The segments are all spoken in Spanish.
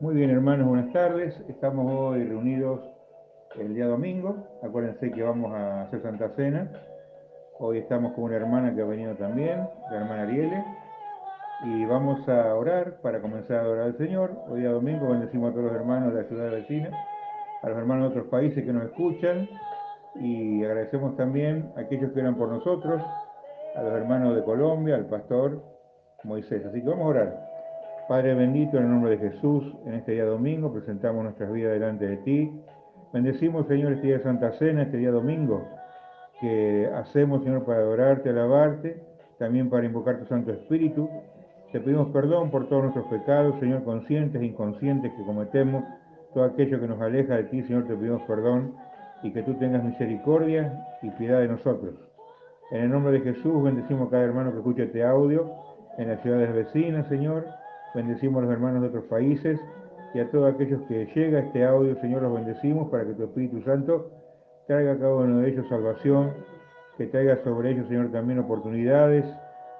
Muy bien, hermanos, buenas tardes. Estamos hoy reunidos el día domingo. Acuérdense que vamos a hacer Santa Cena. Hoy estamos con una hermana que ha venido también, la hermana Ariele. Y vamos a orar para comenzar a adorar al Señor. Hoy día domingo bendecimos a todos los hermanos de la ciudad vecina, a los hermanos de otros países que nos escuchan. Y agradecemos también a aquellos que eran por nosotros, a los hermanos de Colombia, al pastor Moisés. Así que vamos a orar. Padre bendito, en el nombre de Jesús, en este día domingo presentamos nuestras vidas delante de ti. Bendecimos, Señor, este día de Santa Cena, este día domingo, que hacemos, Señor, para adorarte, alabarte, también para invocar tu Santo Espíritu. Te pedimos perdón por todos nuestros pecados, Señor, conscientes e inconscientes que cometemos, todo aquello que nos aleja de ti, Señor, te pedimos perdón y que tú tengas misericordia y piedad de nosotros. En el nombre de Jesús, bendecimos a cada hermano que escuche este audio en las ciudades vecinas, Señor Bendecimos a los hermanos de otros países y a todos aquellos que llega este audio, Señor, los bendecimos para que tu Espíritu Santo traiga a cada uno de ellos salvación, que traiga sobre ellos, Señor, también oportunidades.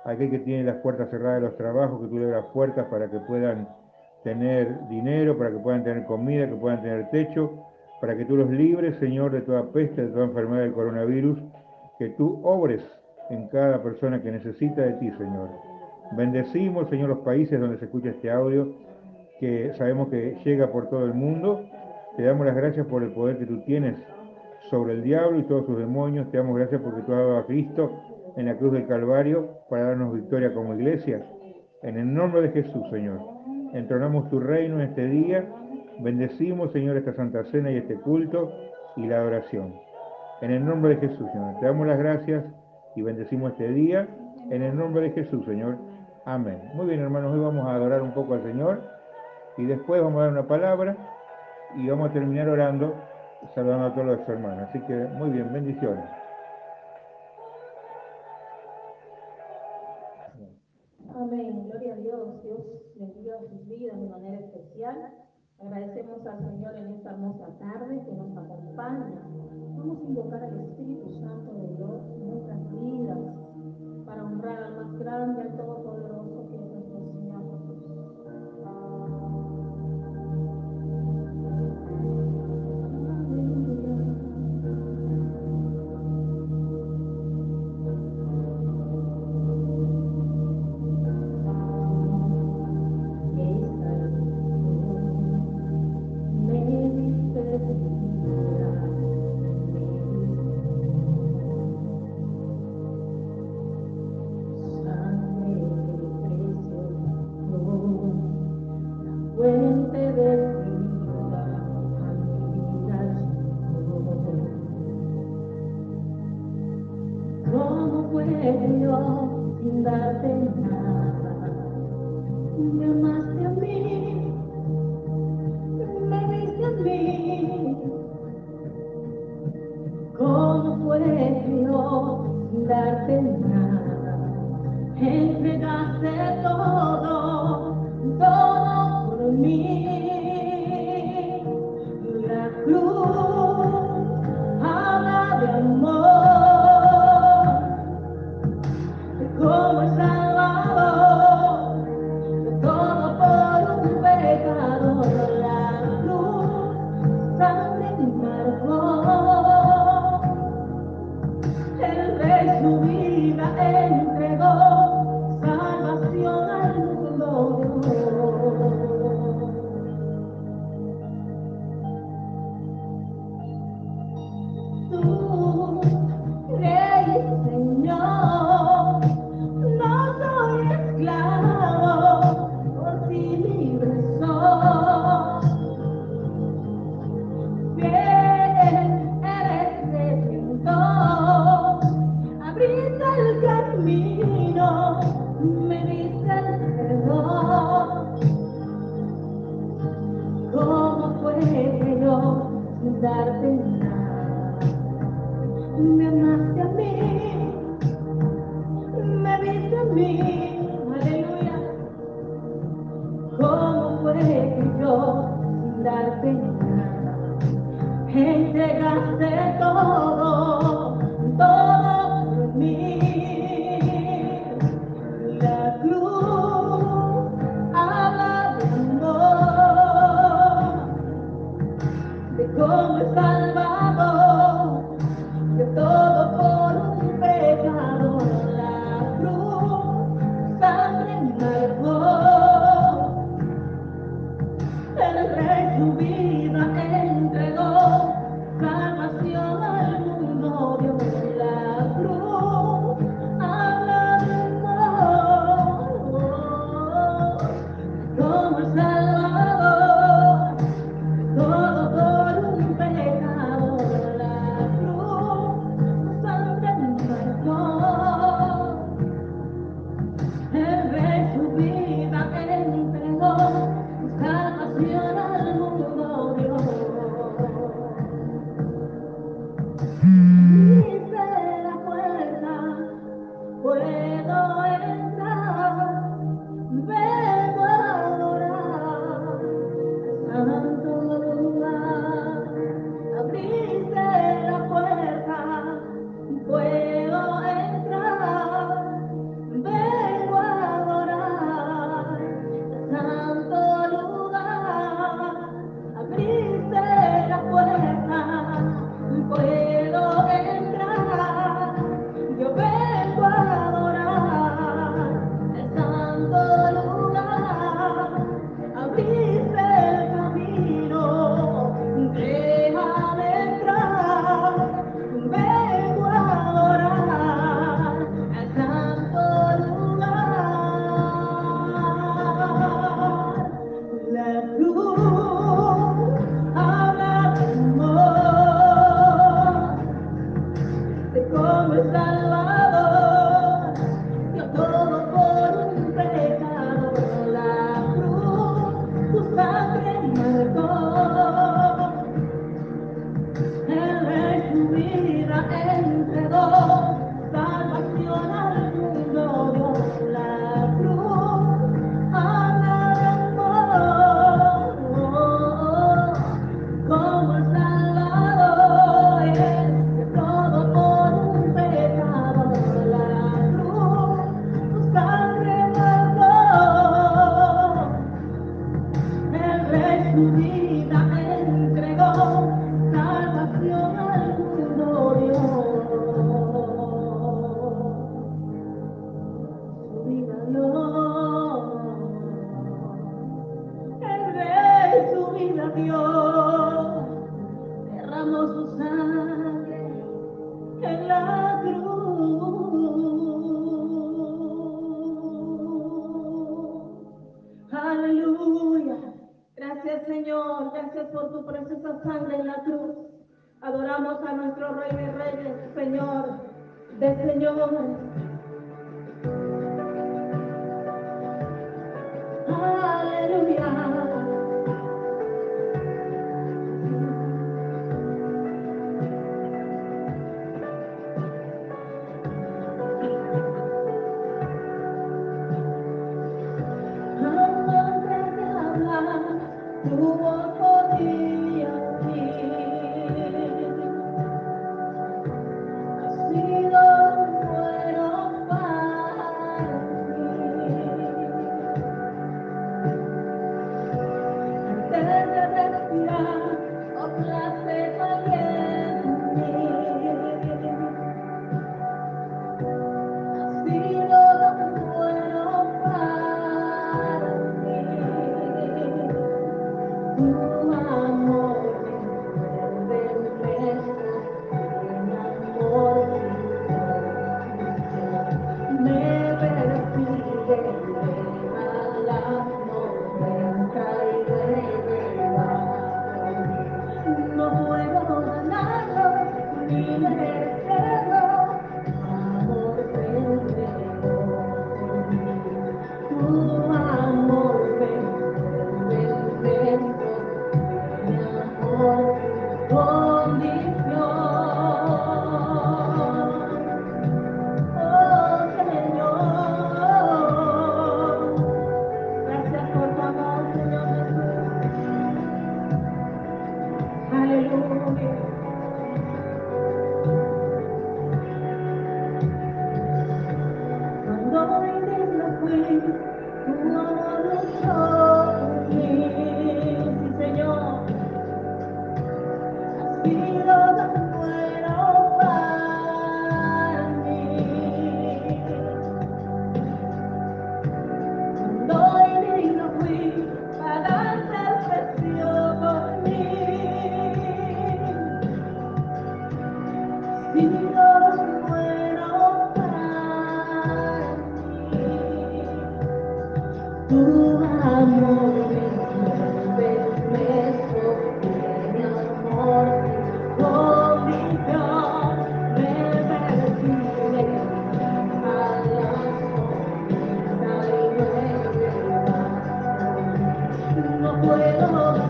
Aquel que tiene las puertas cerradas de los trabajos, que tú le las puertas para que puedan tener dinero, para que puedan tener comida, que puedan tener techo, para que tú los libres, Señor, de toda peste, de toda enfermedad del coronavirus, que tú obres en cada persona que necesita de ti, Señor. Bendecimos, Señor, los países donde se escucha este audio, que sabemos que llega por todo el mundo. Te damos las gracias por el poder que tú tienes sobre el diablo y todos sus demonios. Te damos gracias porque tú has dado a Cristo en la cruz del Calvario para darnos victoria como iglesia. En el nombre de Jesús, Señor. Entronamos tu reino en este día. Bendecimos, Señor, esta Santa Cena y este culto y la adoración. En el nombre de Jesús, Señor. Te damos las gracias y bendecimos este día. En el nombre de Jesús, Señor. Amén. Muy bien, hermanos, hoy vamos a adorar un poco al Señor y después vamos a dar una palabra y vamos a terminar orando, saludando a todos los hermanos. Así que, muy bien, bendiciones. Amén, gloria a Dios. Dios bendiga sus vidas de manera especial. Agradecemos al Señor en esta hermosa tarde que nos acompaña. Vamos a invocar al Espíritu Santo de Dios en nuestras vidas para honrar al más grande, al Todopoderoso Tu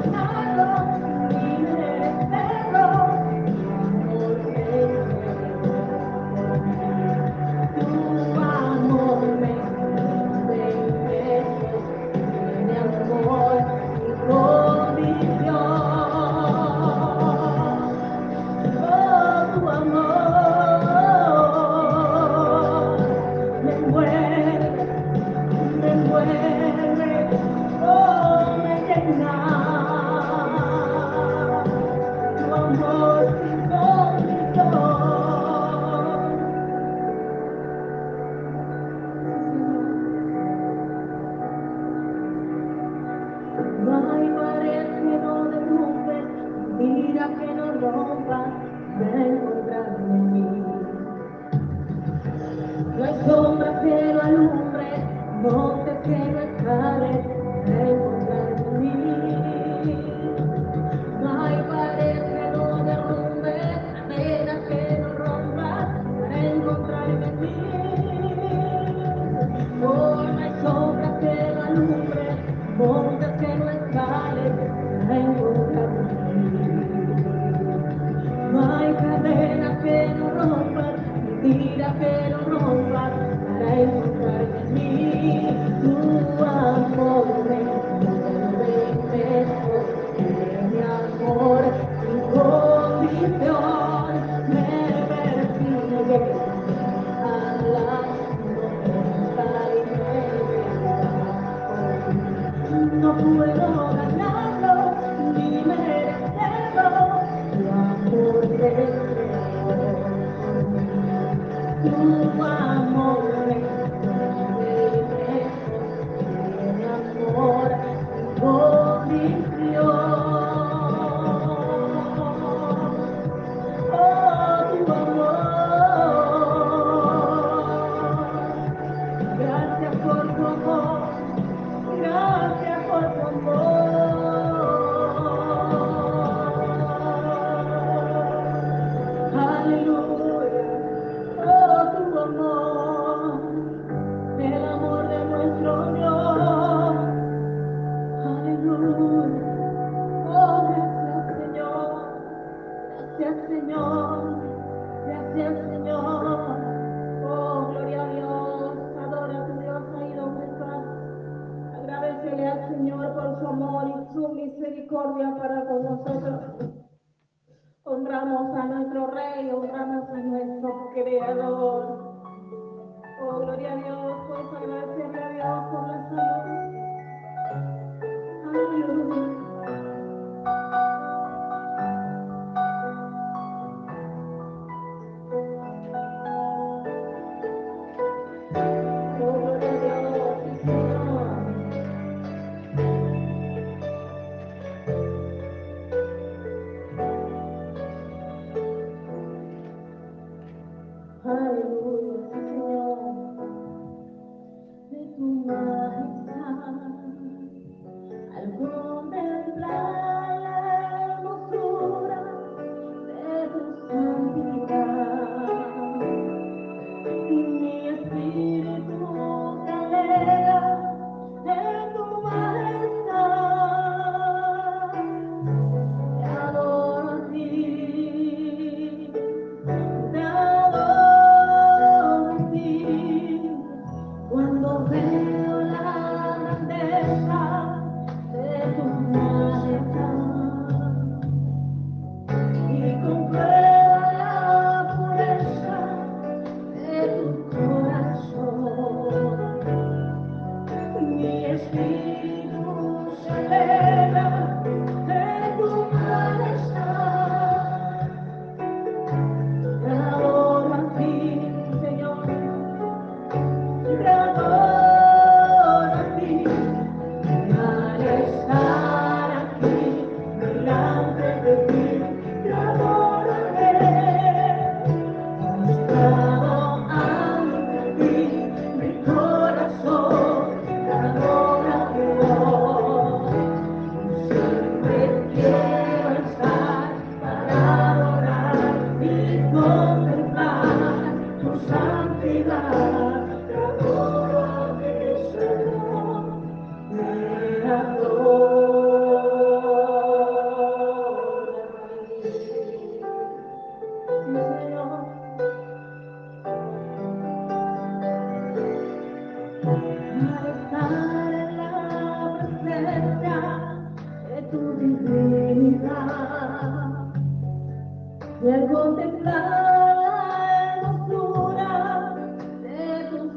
Oh,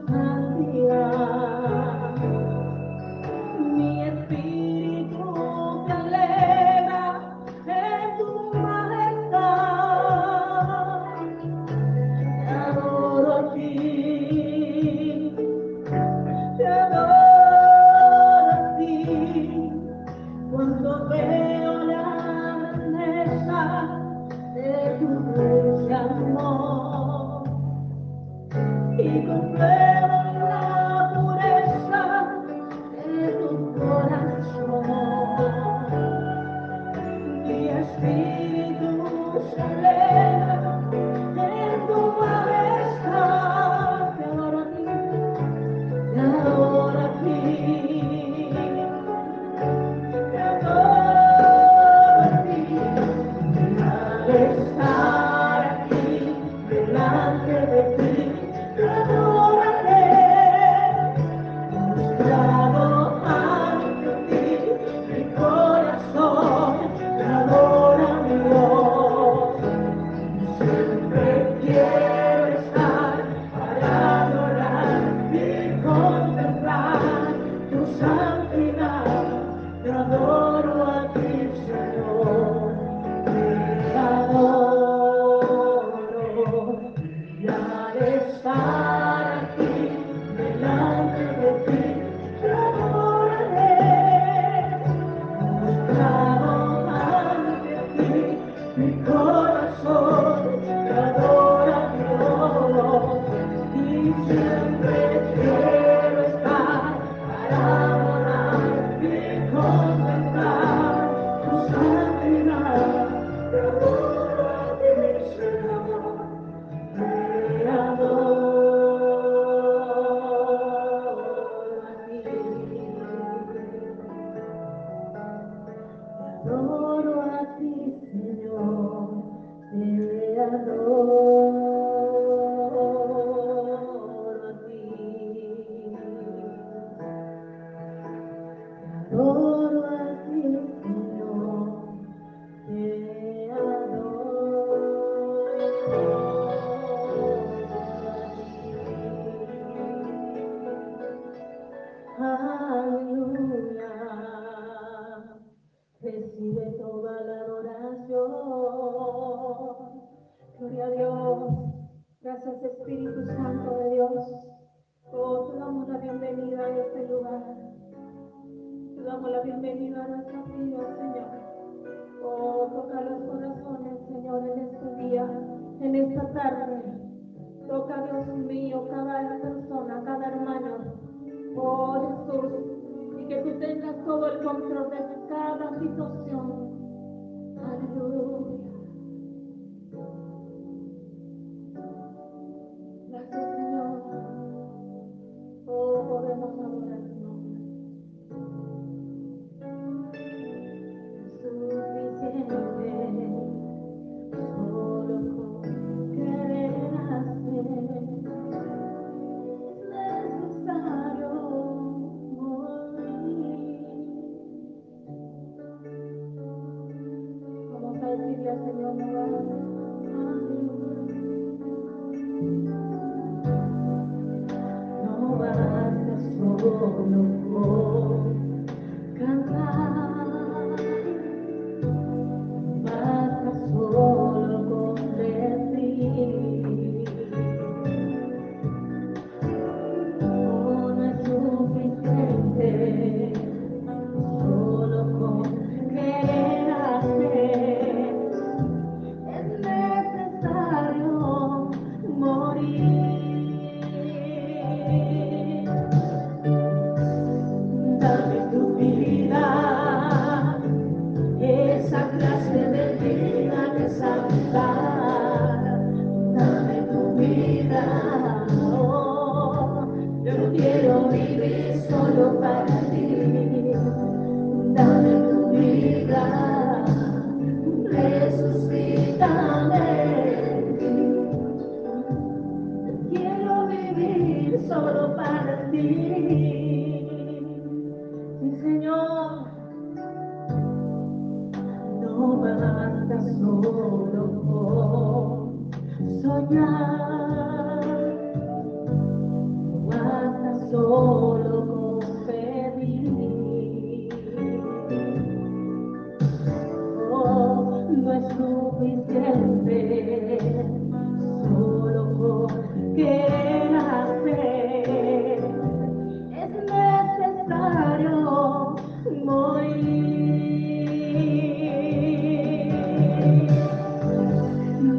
Bye. Señor.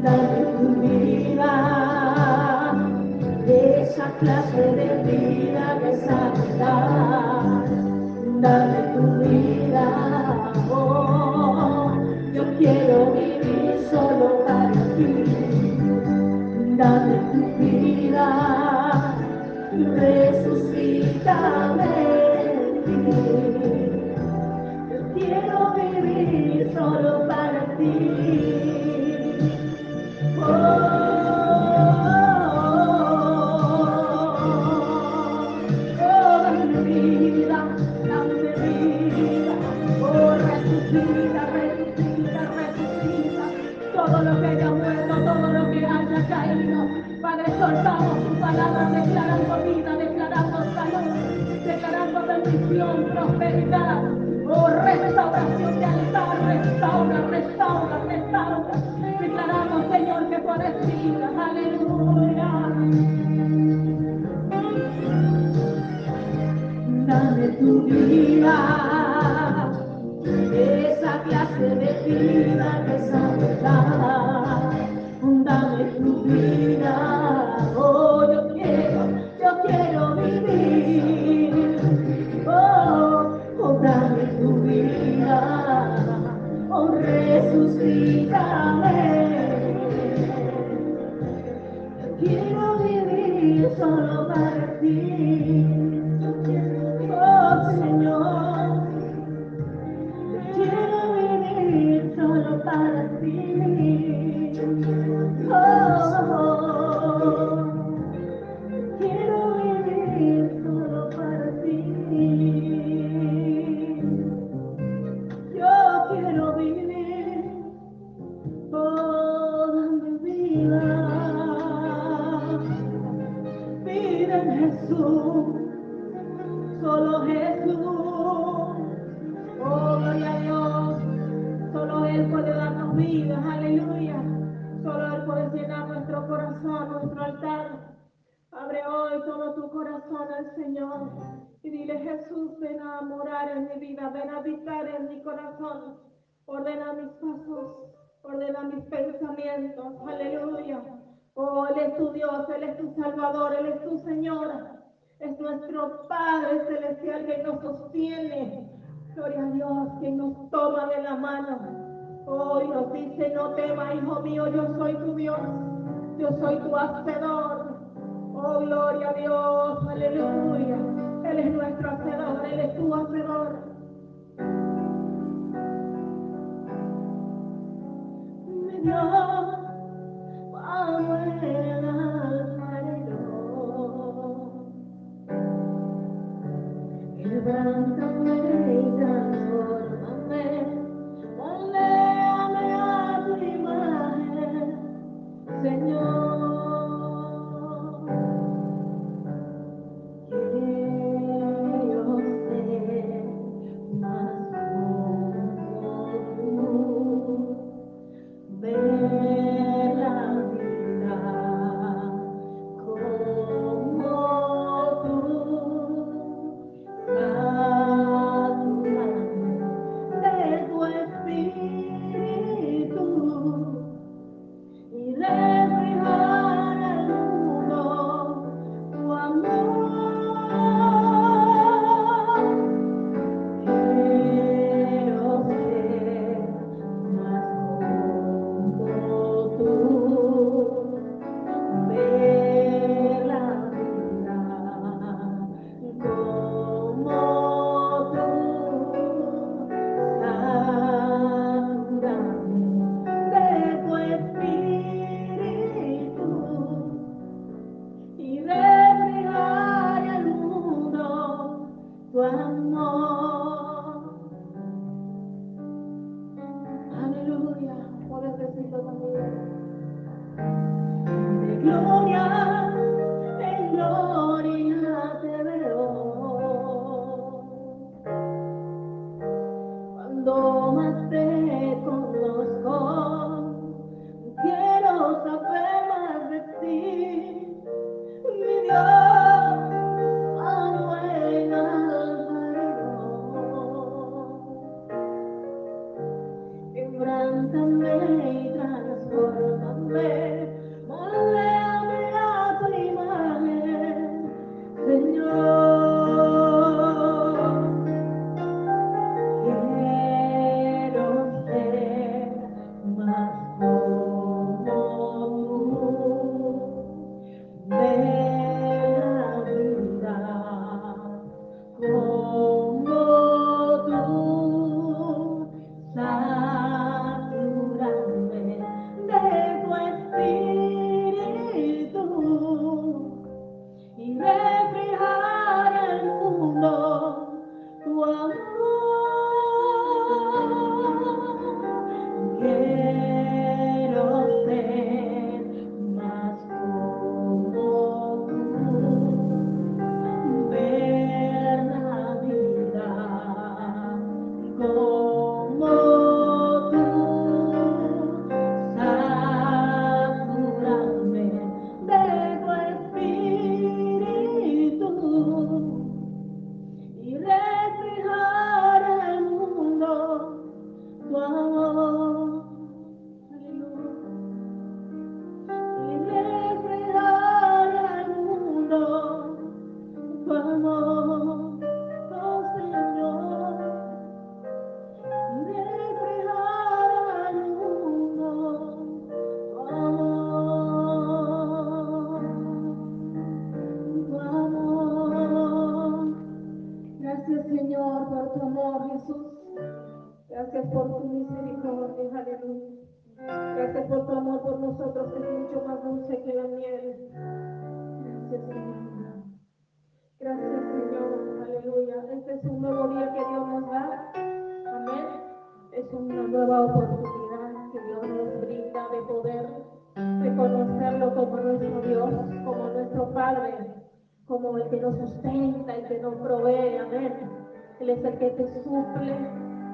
cantaré tu vida, esa clase de vida que santa, dame tu vida, oh, yo quiero vivir solo para ti, dame tu vida, resucítame yo quiero vivir solo para ti. nuestro Padre Celestial que nos sostiene. Gloria a Dios, que nos toma de la mano. Hoy oh, nos dice, no temas, hijo mío, yo soy tu Dios, yo soy tu hacedor. Oh, gloria a Dios, aleluya. Él es nuestro hacedor, Él es tu hacedor. Me dio, 等等你等我。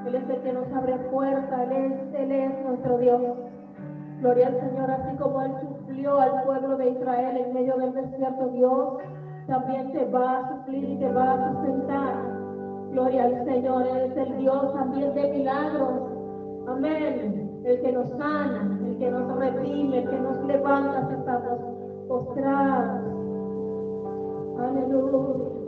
Él es el que nos abre puertas, Él es, este, Él es este, nuestro Dios. Gloria al Señor, así como Él suplió al pueblo de Israel en medio del desierto, Dios también te va a suplir y te va a sustentar. Gloria al Señor, Él es el Dios también de milagros. Amén. El que nos sana, el que nos redime, el que nos levanta si estamos postrados. Aleluya.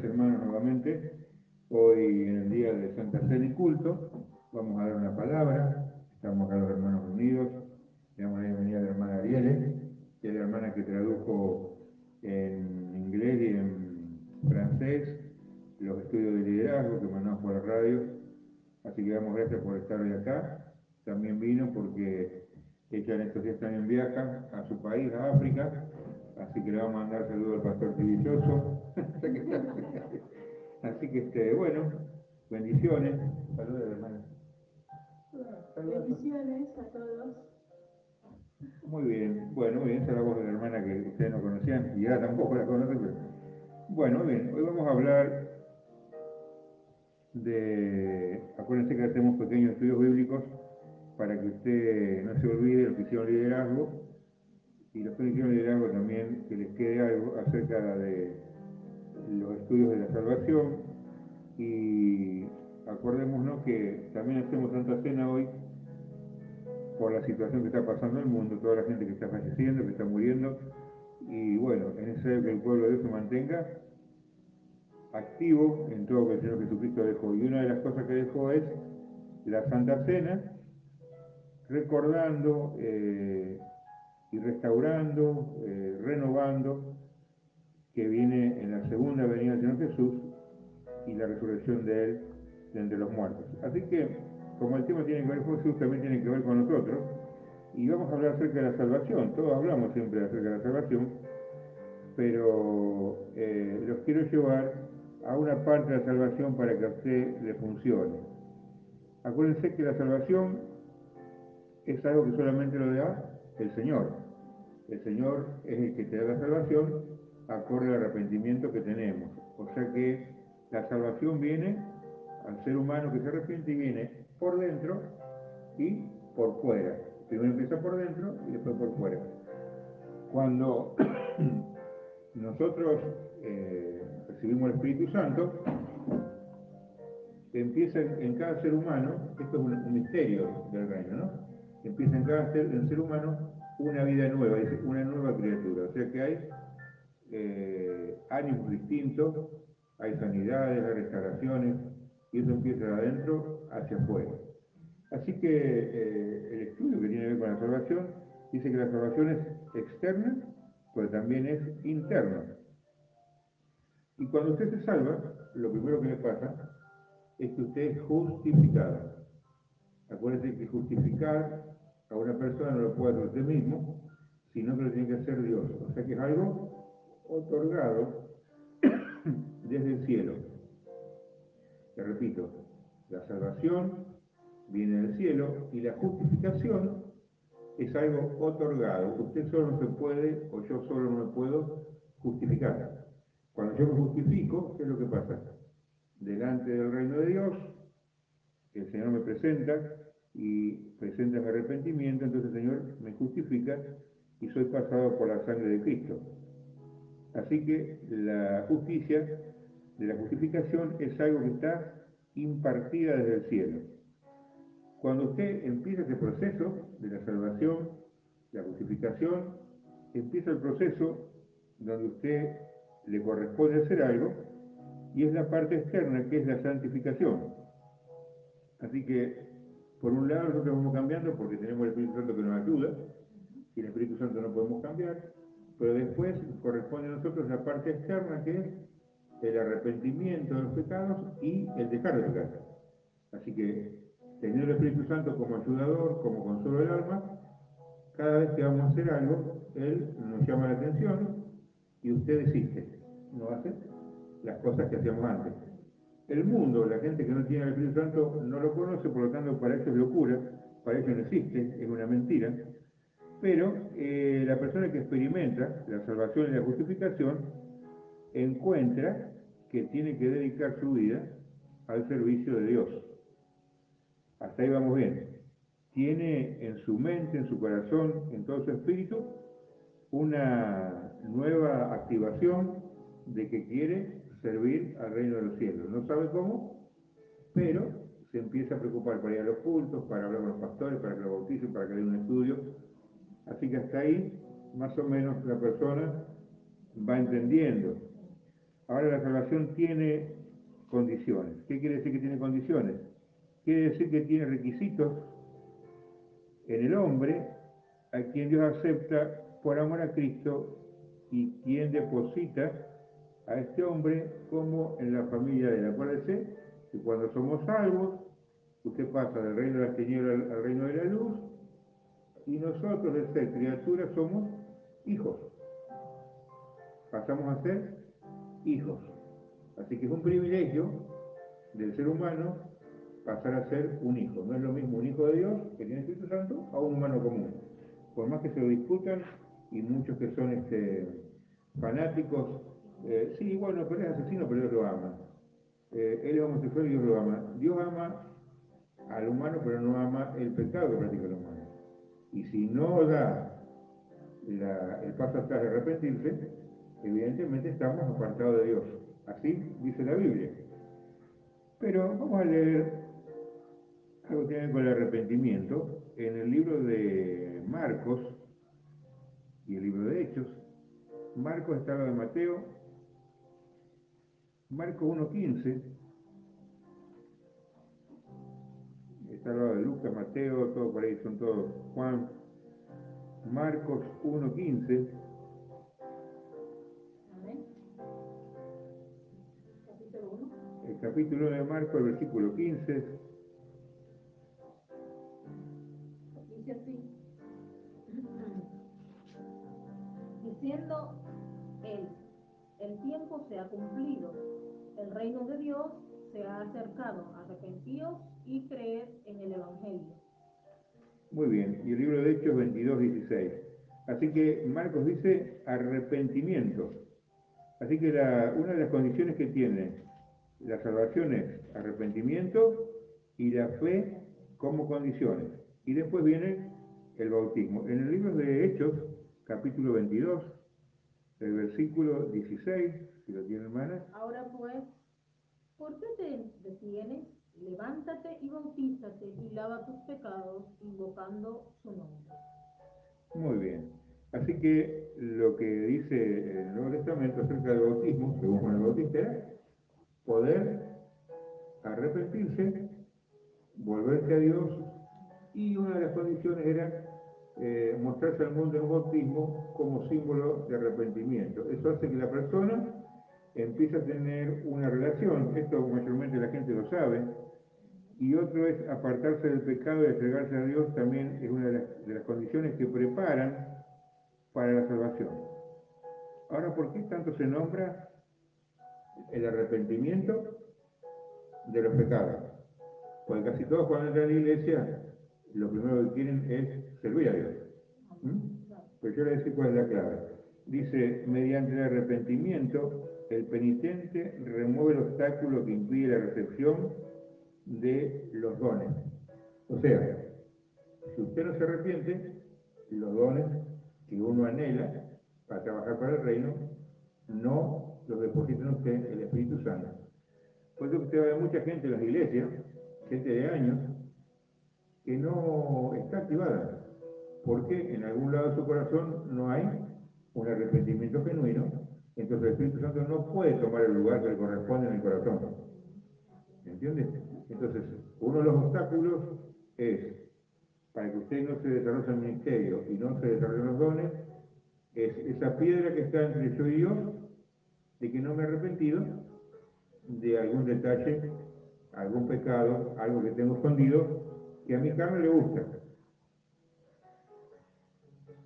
Hermanos nuevamente. Hoy en el día de Santa Cena y Culto vamos a dar una palabra. Estamos acá los hermanos reunidos. Le damos la bienvenida a la hermana Ariele, que es la hermana que tradujo en inglés y en francés los estudios de liderazgo que mandamos por la radio. Así que damos gracias por estar hoy acá. También vino porque ella en estos días también viaja a su país, a África. Así que le vamos a mandar saludos al pastor Tibilloso. Así que, este, bueno, bendiciones. Saludos, hermana. Saludos. Bendiciones a todos. Muy bien, bueno, muy bien, esa es la voz de la hermana que ustedes no conocían y ahora tampoco la conocen, pero bueno, bien, hoy vamos a hablar de, acuérdense que hacemos pequeños estudios bíblicos para que usted no se olvide lo que hicieron liderazgo y los que hicieron liderazgo también que les quede algo acerca de los estudios de la salvación y acordémonos que también hacemos Santa Cena hoy por la situación que está pasando en el mundo, toda la gente que está falleciendo, que está muriendo, y bueno, es necesario que el pueblo de Dios se mantenga activo en todo lo que el Señor Jesucristo dejó. Y una de las cosas que dejó es la Santa Cena, recordando eh, y restaurando, eh, renovando, que viene en la segunda venida del Señor Jesús y la resurrección de Él de entre los muertos. Así que, como el tema tiene que ver con Jesús, también tiene que ver con nosotros, y vamos a hablar acerca de la salvación. Todos hablamos siempre acerca de la salvación, pero eh, los quiero llevar a una parte de la salvación para que a usted le funcione. Acuérdense que la salvación es algo que solamente lo da el Señor. El Señor es el que te da la salvación acorde al arrepentimiento que tenemos. O sea que la salvación viene al ser humano que se arrepiente y viene por dentro y por fuera. Primero empieza por dentro y después por fuera. Cuando nosotros eh, recibimos el Espíritu Santo, empieza en cada ser humano, esto es un, misterio del reino, ¿no? Empieza en cada ser humano una vida nueva, decir, una nueva criatura. O sea que hay eh, ánimos distintos, hay sanidades, hay restauraciones, y eso empieza de adentro hacia afuera. Así que eh, el estudio que tiene que ver con la salvación dice que la salvación es externa, pero también es interna. Y cuando usted se salva, lo primero que le pasa es que usted es justificado. Acuérdense que justificar a una persona no lo puede hacer usted mismo, sino que lo tiene que hacer Dios. O sea que es algo otorgado desde el cielo. Te repito, la salvación viene del cielo y la justificación es algo otorgado. Usted solo no se puede, o yo solo no me puedo justificar. Cuando yo me justifico, ¿qué es lo que pasa? Delante del reino de Dios, el Señor me presenta y presenta mi arrepentimiento, entonces el Señor me justifica y soy pasado por la sangre de Cristo. Así que la justicia de la justificación es algo que está impartida desde el cielo. Cuando usted empieza ese proceso de la salvación, la justificación, empieza el proceso donde usted le corresponde hacer algo y es la parte externa que es la santificación. Así que, por un lado, nosotros vamos cambiando porque tenemos el Espíritu Santo que nos ayuda, y el Espíritu Santo no podemos cambiar, pero después corresponde a nosotros la parte externa que es el arrepentimiento de los pecados y el dejar de pecar. Así que, teniendo el Espíritu Santo como ayudador, como consuelo del alma, cada vez que vamos a hacer algo, Él nos llama la atención y usted desiste, no hace las cosas que hacíamos antes. El mundo, la gente que no tiene el Espíritu Santo, no lo conoce, por lo tanto para ellos es locura, para ellos no existe, es una mentira. Pero eh, la persona que experimenta la salvación y la justificación encuentra que tiene que dedicar su vida al servicio de Dios. Hasta ahí vamos bien. Tiene en su mente, en su corazón, en todo su espíritu, una nueva activación de que quiere servir al reino de los cielos. No sabe cómo, pero se empieza a preocupar para ir a los cultos, para hablar con los pastores, para que lo bauticen, para que le den un estudio. Así que hasta ahí, más o menos, la persona va entendiendo. Ahora la salvación tiene condiciones. ¿Qué quiere decir que tiene condiciones? Quiere decir que tiene requisitos en el hombre a quien Dios acepta por amor a Cristo y quien deposita a este hombre como en la familia de él. Acuérdese que cuando somos salvos, usted pasa del reino de las tinieblas al reino de la luz, y nosotros de ser criaturas somos hijos. Pasamos a ser hijos. Así que es un privilegio del ser humano pasar a ser un hijo. No es lo mismo un hijo de Dios que tiene Espíritu Santo a un humano común. Por más que se lo discutan y muchos que son este, fanáticos eh, sí, bueno, pero es asesino, pero Dios lo ama. Eh, él es homosexual y Dios lo ama. Dios ama al humano, pero no ama el pecado que practica el humano. Y si no da el paso atrás de arrepentirse, evidentemente estamos apartados de Dios. Así dice la Biblia. Pero vamos a leer algo que tiene que ver con el arrepentimiento en el libro de Marcos y el libro de Hechos. Marcos está de Mateo Marcos 1.15, está al lado de Lucas, Mateo, todo por ahí, son todos Juan. Marcos 1.15. El capítulo 1 de Marcos, el versículo 15. Dice así. Diciendo él, el tiempo se ha cumplido el reino de Dios se ha acercado. Arrepentíos y creed en el Evangelio. Muy bien. Y el libro de Hechos 22, 16. Así que Marcos dice arrepentimiento. Así que una de las condiciones que tiene la salvación es arrepentimiento y la fe como condiciones. Y después viene el bautismo. En el libro de Hechos, capítulo 22, el versículo 16, si lo tiene hermana. Ahora pues, ¿por qué te detienes? Levántate y bautízate y lava tus pecados invocando su nombre. Muy bien. Así que lo que dice el Nuevo Testamento acerca del bautismo, según Juan el Bautista, era poder arrepentirse, volverse a Dios, y una de las condiciones era eh, mostrarse al mundo en bautismo como símbolo de arrepentimiento. Eso hace que la persona empiece a tener una relación, esto mayormente la gente lo sabe, y otro es apartarse del pecado y entregarse a Dios, también es una de las, de las condiciones que preparan para la salvación. Ahora, ¿por qué tanto se nombra el arrepentimiento de los pecados? Porque casi todos cuando entran a la iglesia, lo primero que quieren es servir a Dios. ¿Mm? Pues yo le decía cuál es la clave. Dice, mediante el arrepentimiento, el penitente remueve el obstáculo que impide la recepción de los dones. O sea, si usted no se arrepiente, los dones que uno anhela para trabajar para el reino, no los deposita en usted el Espíritu Santo. Por eso usted ve mucha gente en las iglesias, gente de años, que no está activada, porque en algún lado de su corazón no hay un arrepentimiento genuino, entonces el Espíritu Santo no puede tomar el lugar que le corresponde en el corazón. ¿Entiende? Entonces, uno de los obstáculos es, para que usted no se desarrolle el ministerio y no se desarrollen los dones, es esa piedra que está entre yo y Dios, de que no me he arrepentido de algún detalle, algún pecado, algo que tengo escondido, a mi carne le gusta.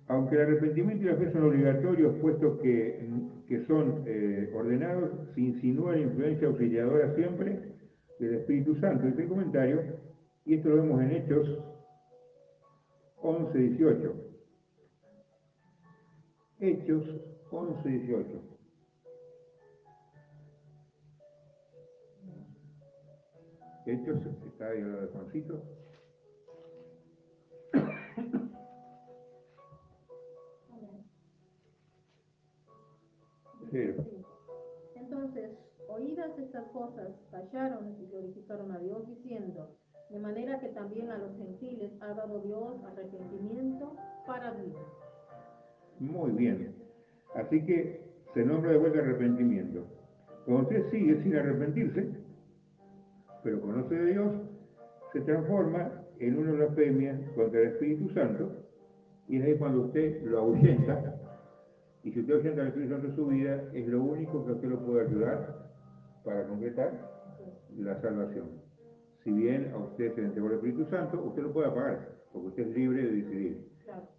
Aunque el arrepentimiento y la fe son obligatorios, puesto que, que son eh, ordenados, se insinúa la influencia auxiliadora siempre del Espíritu Santo. Este comentario, y esto lo vemos en Hechos 11, 18. Hechos 11, 18. Hechos, está ahí al lado de Juancito. Entonces, oídas estas cosas, callaron y glorificaron a Dios diciendo, de manera que también a los gentiles ha dado Dios arrepentimiento para vida. Muy bien. Así que se nombra de vuelta arrepentimiento. Cuando usted sigue sin arrepentirse, pero conoce de Dios, se transforma en una blasfemia contra el Espíritu Santo, y es ahí cuando usted lo ahuyenta, y si usted ahuyenta al Espíritu Santo en su vida, es lo único que usted lo puede ayudar para concretar la salvación. Si bien a usted se le entregó el Espíritu Santo, usted lo puede apagar, porque usted es libre de decidir.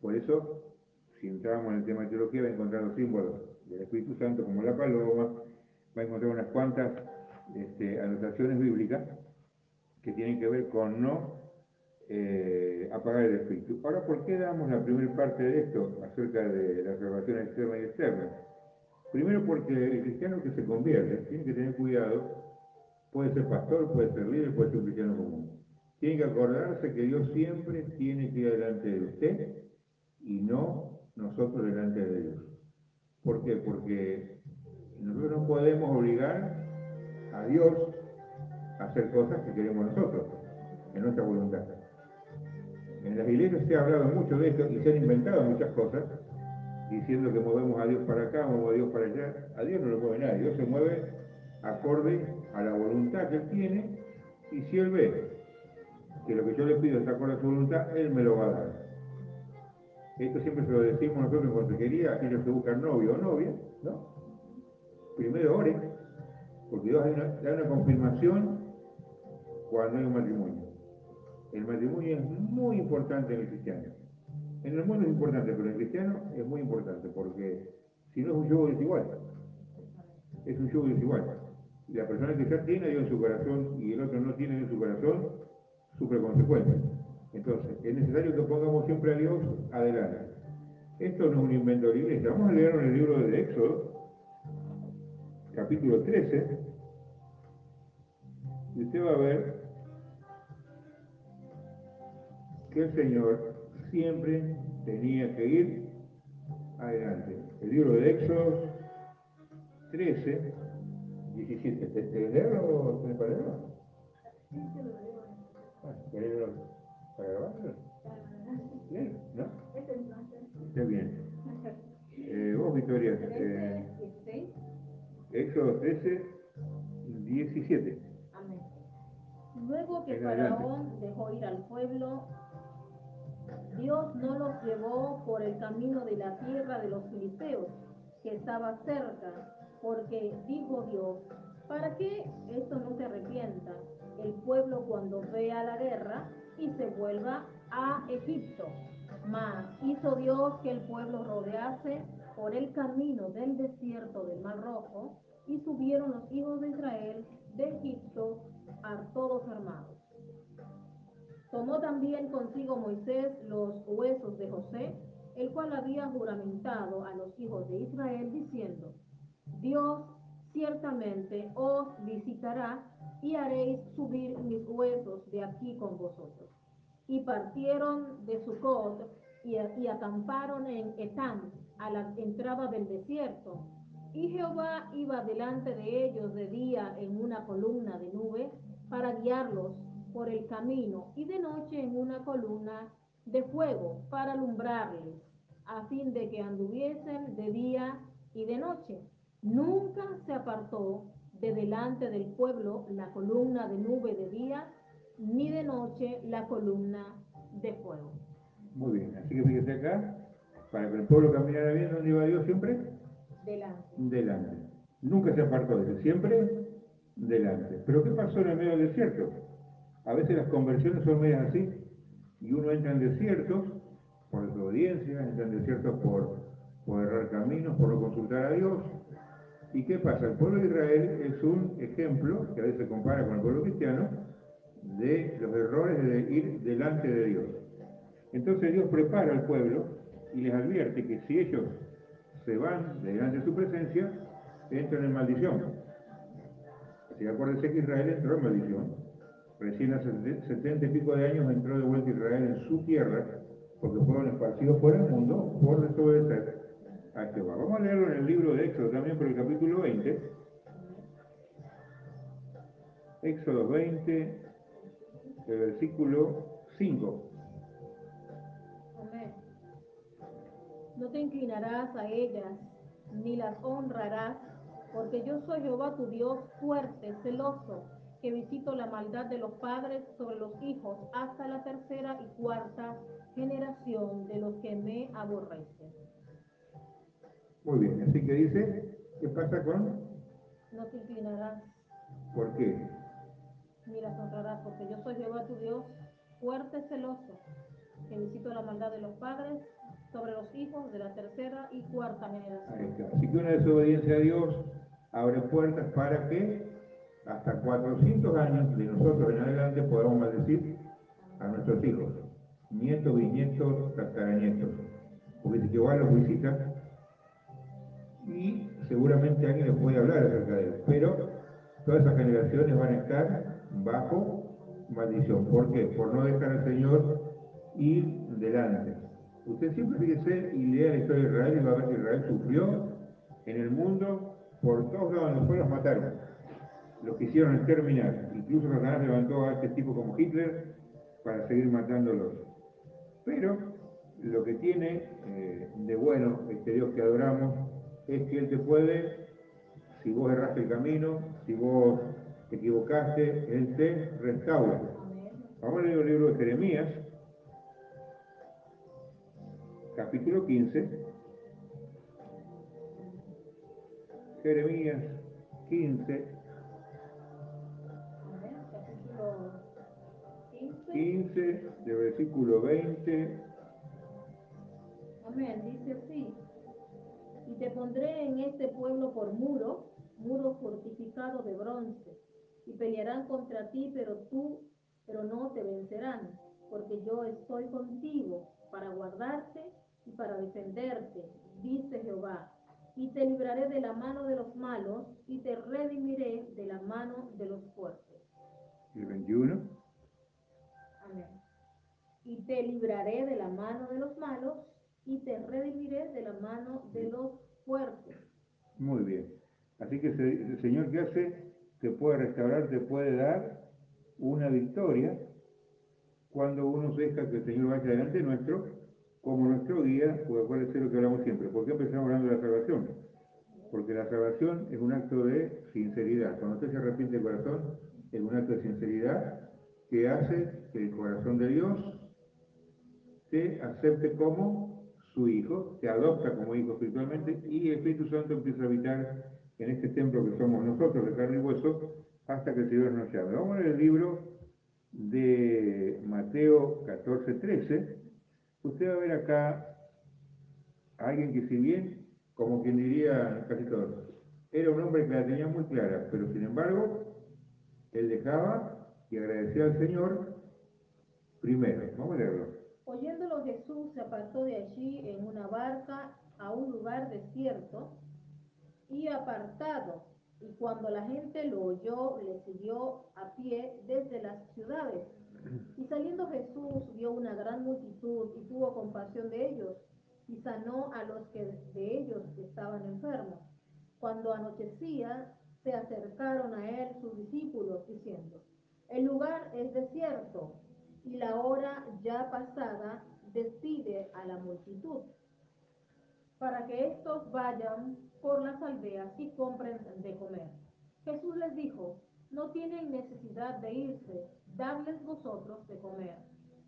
Por eso, si entramos en el tema de teología, va a encontrar los símbolos del Espíritu Santo, como la paloma, va a encontrar unas cuantas este, anotaciones bíblicas que tienen que ver con no eh, apagar el espíritu. Ahora, ¿por qué damos la primera parte de esto acerca de la salvación externa y externa? Primero porque el cristiano que se convierte tiene que tener cuidado, puede ser pastor, puede ser líder, puede ser un cristiano común. Tiene que acordarse que Dios siempre tiene que ir delante de usted y no nosotros delante de Dios. ¿Por qué? Porque nosotros no podemos obligar a Dios a hacer cosas que queremos nosotros, en nuestra voluntad. En las iglesias se ha hablado mucho de esto y se han inventado muchas cosas, diciendo que movemos a Dios para acá, movemos a Dios para allá. A Dios no lo mueve nadie, Dios se mueve acorde a la voluntad que Él tiene y si Él ve que lo que yo le pido está acorde a su voluntad, Él me lo va a dar. Esto siempre se lo decimos nosotros en consejería, aquellos que buscan novio o novia, ¿no? Primero ore, porque Dios da una confirmación cuando hay un matrimonio. El matrimonio es muy importante en el cristiano. En el mundo es importante, pero en el cristiano es muy importante, porque si no es un yugo desigual. Es un yugo desigual. Y la persona que ya tiene a Dios en su corazón y el otro no tiene en su corazón, sufre consecuencias. Entonces, es necesario que pongamos siempre a Dios adelante. Esto no es un invento de la iglesia. Vamos a leer en el libro de Éxodo, capítulo 13, y usted va a ver que el Señor siempre tenía que ir adelante. El libro de Éxodo 13, 17. ¿Te, te leerlo? ¿Tienes para leerlo? Ah, ¿Querés leerlo para grabarlo? Bien, ¿no? Está bien. Eh, vos, Victoria. Eh, Éxodo 13, 17. Amén. Luego que. Faraón dejó ir al pueblo, Dios no los llevó por el camino de la tierra de los filisteos, que estaba cerca, porque dijo Dios, para que esto no se arrepienta el pueblo cuando vea la guerra y se vuelva a Egipto. Mas hizo Dios que el pueblo rodease por el camino del desierto del Mar Rojo, y subieron los hijos de Israel de Egipto a todos armados. Tomó también consigo Moisés los huesos de José, el cual había juramentado a los hijos de Israel, diciendo, Dios ciertamente os visitará y haréis subir mis huesos de aquí con vosotros. Y partieron de Sucot y, y acamparon en Etam, a la entrada del desierto. Y Jehová iba delante de ellos de día en una columna de nube para guiarlos por el camino y de noche en una columna de fuego para alumbrarles, a fin de que anduviesen de día y de noche. Nunca se apartó de delante del pueblo la columna de nube de día, ni de noche la columna de fuego. Muy bien, así que fíjese acá, para que el pueblo caminara bien, ¿dónde iba Dios siempre? Delante. Delante. Nunca se apartó de él, siempre delante. Pero ¿qué pasó en el medio del desierto? A veces las conversiones son medias así, y uno entra en desiertos por desobediencia, entra en desiertos por, errar caminos, por no consultar a Dios. ¿Y qué pasa? El pueblo de Israel es un ejemplo, que a veces se compara con el pueblo cristiano, de los errores de ir delante de Dios. Entonces Dios prepara al pueblo y les advierte que si ellos se van delante de su presencia, entran en maldición. Así acuérdense que Israel entró en maldición. Recién hace setenta y pico de años entró de vuelta Israel en su tierra, porque fueron esparcidos por el mundo por desobedecer a Jehová. Vamos a leerlo en el libro de Éxodo también por el capítulo 20. Éxodo 20, el versículo 5. Amén. No te inclinarás a ellas, ni las honrarás, porque yo soy Jehová tu Dios fuerte, celoso, que visito la maldad de los padres sobre los hijos hasta la tercera y cuarta generación de los que me aborrecen. Muy bien, así que dice, ¿qué pasa con? No te inclinarás ¿Por qué? las honrarás, porque yo soy Jehová tu Dios fuerte, celoso, que visito la maldad de los padres sobre los hijos de la tercera y cuarta Ahí generación. está. Así que una desobediencia a Dios abre puertas para que hasta 400 años de nosotros en adelante podamos maldecir a nuestros hijos, nietos, bisnietos, tataranietos. Porque Jehová los visita y seguramente alguien les puede hablar acerca de él. Pero todas esas generaciones van a estar bajo maldición. ¿Por qué? Por no dejar al Señor ir delante. Usted siempre fíjese y lea la historia de Israel y va a ver que Israel sufrió en el mundo por todos lados, los mataron. Los quisieron exterminar. Incluso Satanás levantó a este tipo como Hitler para seguir matándolos. Pero lo que tiene eh, de bueno este Dios que adoramos es que Él te puede, si vos erraste el camino, si vos te equivocaste, Él te restaura. Vamos a leer el libro de Jeremías, capítulo 15. Jeremías 15, 15. 15, de versículo 20. Amén. Dice así. Y te pondré en este pueblo por muro, muro fortificado de bronce, y pelearán contra ti, pero tú, pero no te vencerán, porque yo estoy contigo para guardarte y para defenderte, dice Jehová. Y te libraré de la mano de los malos y te redimiré de la mano de los fuertes. El 21. Y te libraré de la mano de los malos y te redimiré de la mano de los fuertes. Muy bien. Así que el Señor que hace, te puede restaurar, te puede dar una victoria cuando uno se deja que el Señor vaya adelante nuestro, como nuestro guía, pues acuérdense lo que hablamos siempre. ¿Por qué empezamos hablando de la salvación? Porque la salvación es un acto de sinceridad. Cuando usted se arrepiente de corazón, es un acto de sinceridad que hace que el corazón de Dios te acepte como su hijo, te adopta como hijo espiritualmente y el Espíritu Santo empieza a habitar en este templo que somos nosotros, de carne y hueso, hasta que el Señor nos llame. Vamos a leer el libro de Mateo 14, 13. Usted va a ver acá a alguien que si bien, como quien diría casi todos, era un hombre que la tenía muy clara, pero sin embargo, él dejaba y agradecía al Señor primero. Vamos a leerlo. Oyéndolo Jesús se apartó de allí en una barca a un lugar desierto y apartado Y cuando la gente lo oyó, le siguió a pie desde las ciudades. Y saliendo Jesús vio una gran multitud y tuvo compasión de ellos y sanó a los que de ellos estaban enfermos. Cuando anochecía, se acercaron a él sus discípulos diciendo, el lugar es desierto y la hora ya pasada despide a la multitud para que estos vayan por las aldeas y compren de comer. Jesús les dijo, no tienen necesidad de irse, dadles vosotros de comer.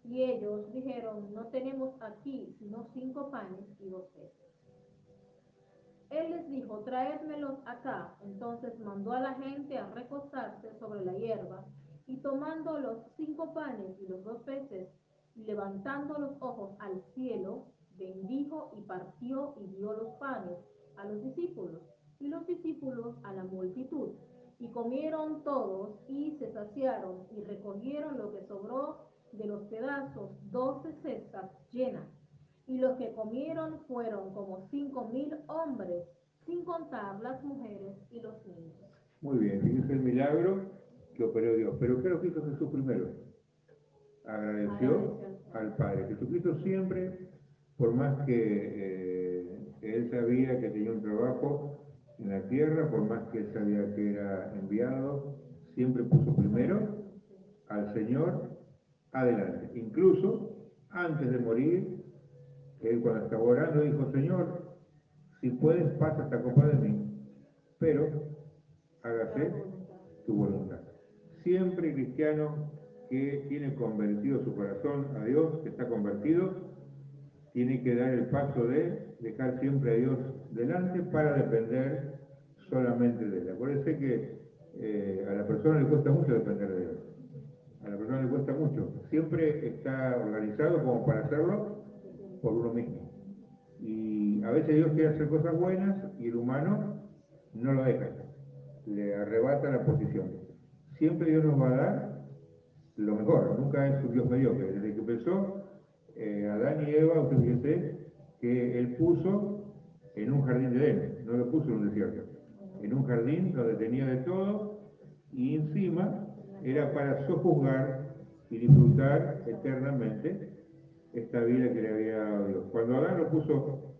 Y ellos dijeron, no tenemos aquí sino cinco panes y dos peces. Él les dijo, traédmelos acá. Entonces mandó a la gente a recostarse sobre la hierba, y tomando los cinco panes y los dos peces, y levantando los ojos al cielo, bendijo y partió y dio los panes a los discípulos, y los discípulos a la multitud. Y comieron todos y se saciaron, y recogieron lo que sobró de los pedazos, doce cestas llenas. Y los que comieron fueron como cinco mil hombres, sin contar las mujeres y los niños. Muy bien, fíjense el milagro que operó Dios. Pero ¿qué lo hizo Jesús primero? Agradeció Agradeció al Padre. Jesucristo siempre, por más que eh, él sabía que tenía un trabajo en la tierra, por más que él sabía que era enviado, siempre puso primero al Señor adelante. Incluso antes de morir, él cuando estaba orando dijo, Señor, si puedes, pasa esta copa de mí, pero hágase tu voluntad. Siempre cristiano que tiene convertido su corazón a Dios, que está convertido, tiene que dar el paso de dejar siempre a Dios delante para depender solamente de Él. Acuérdense que eh, a la persona le cuesta mucho depender de Dios. A la persona le cuesta mucho. Siempre está organizado como para hacerlo por uno mismo. Y a veces Dios quiere hacer cosas buenas y el humano no lo deja. Le arrebata la posición. Siempre Dios nos va a dar lo mejor. Nunca es un Dios mediocre. Desde que empezó eh, Adán y Eva, usted fíjese que Él puso en un jardín de Él, no lo puso en un desierto. En un jardín donde tenía de todo y encima era para sojuzgar y disfrutar eternamente esta vida que le había dado Dios. Cuando Adán lo puso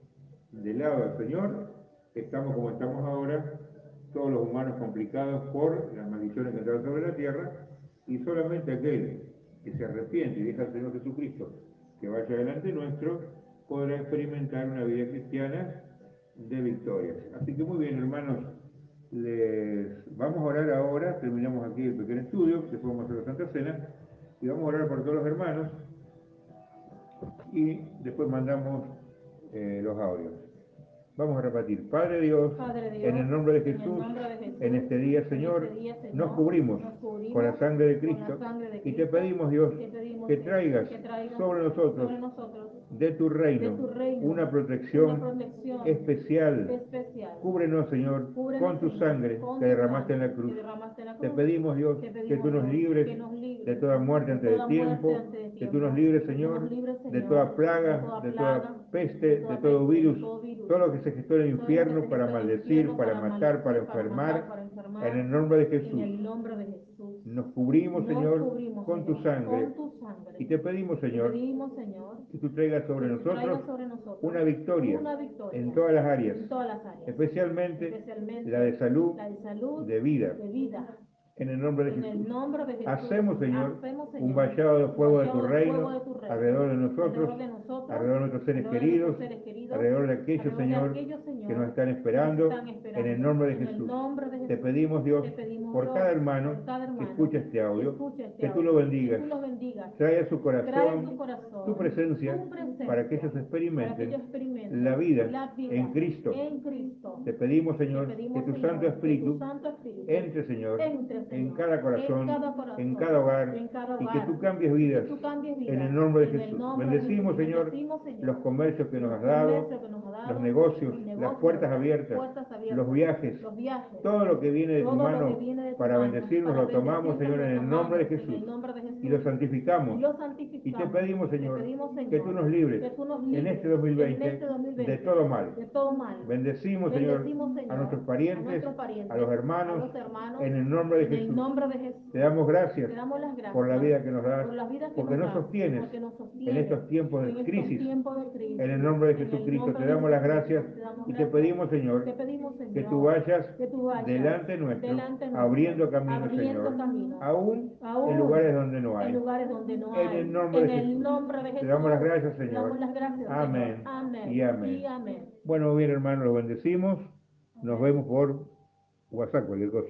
del lado del Señor, estamos como estamos ahora, todos los humanos complicados por las maldiciones que entraron sobre la tierra, y solamente aquel que se arrepiente y deja al Señor Jesucristo que vaya delante nuestro, podrá experimentar una vida cristiana de victorias. Así que muy bien, hermanos, les vamos a orar ahora, terminamos aquí el pequeño estudio, después vamos a hacer la Santa Cena, y vamos a orar por todos los hermanos, y después mandamos eh, los audios. Vamos a repetir, Padre Dios, Padre Dios, en el nombre de en el Jesús, nombre de Jesús, en este día, en Señor, este día, Señor, nos cubrimos nos cubrimos con la sangre de Cristo sangre de y te pedimos, Dios, te pedimos, que traigas que traigas sobre nosotros sobre nosotros de tu reino de tu reino una una protección especial. especial. Cúbrenos, Señor, Cúbrenos, con tu sangre con que derramaste en la cruz. en la Te pedimos, Dios, Te que tú nos libres que nos libres de toda muerte antes de de toda tiempo, que tú nos libres, Señor, de toda plaga, de toda peste, de todo virus, todo lo que se gestó en el infierno para maldecir, para matar, para enfermar, en el nombre de Jesús. Nos cubrimos, Señor, con tu sangre. y te pedimos, Señor, que tú traigas sobre nosotros una victoria en todas las áreas, especialmente la de salud, de vida. En el nombre de En Jesús. nombre de Jesús. Hacemos, Señor, hacemos, un vallado de fuego de tu reino fuego de tu reino, alrededor de nosotros, alrededor de nosotros, alrededor de nuestros seres alrededor queridos, nuestros seres queridos, alrededor de aquellos, alrededor de Señor, aquellos, Señor, que nos están esperando, nos están esperando. en el nombre de Jesús. nombre Te pedimos, Dios, Te pedimos, por Dios, cada hermano por cada que escucha este audio, escuche este que tú audio, lo bendigas, que tú lo bendigas, trae a su corazón tu presencia tu presencia, para que ellos que experimenten ellos experimenten la vida la vida en Cristo. en Cristo. Te pedimos, Te Señor, pedimos, que tu Santo Espíritu Santo Espíritu entre, Señor, entre, en cada corazón, en cada corazón, en cada hogar, en cada y que tú cambies vidas tú cambies vidas, en el nombre de en Jesús. nombre de Bendecimos, Jesús. Señor, Bendecimos, Señor, los comercios que nos has dado, los negocios, las puertas abiertas, puertas abiertas, los viajes, los viajes, todo lo que viene de tu mano de tu para mano, bendecirnos, para lo tomamos, Señor, en el nombre de Jesús. el nombre de Jesús. Y lo santificamos. Y lo Y santificamos. te pedimos, Te Señor, que tú nos libres que tú nos en libres este 2020 en este 2020 de todo mal. de todo mal. Bendecimos, Señor, Bendecimos, Señor, a nuestros a parientes, nuestros parientes, a los hermanos, a los hermanos, en el nombre de Jesús. nombre de Jesús. Te damos gracias Te damos las gracias por la vida que nos das, por que porque nos sostienes porque nos en estos tiempos de crisis. tiempos de crisis. En el nombre de Jesucristo te de damos las gracias y te pedimos, Señor, que tú vayas delante nuestro, abriendo camino, Señor, aún en lugares donde no hay. En el nombre de Jesús. Te damos las gracias, Señor. damos las gracias, Señor. Amén. Amén. Y amén. Y amén. Bueno, bien, hermanos, los bendecimos. Nos vemos por WhatsApp, cualquier cosa.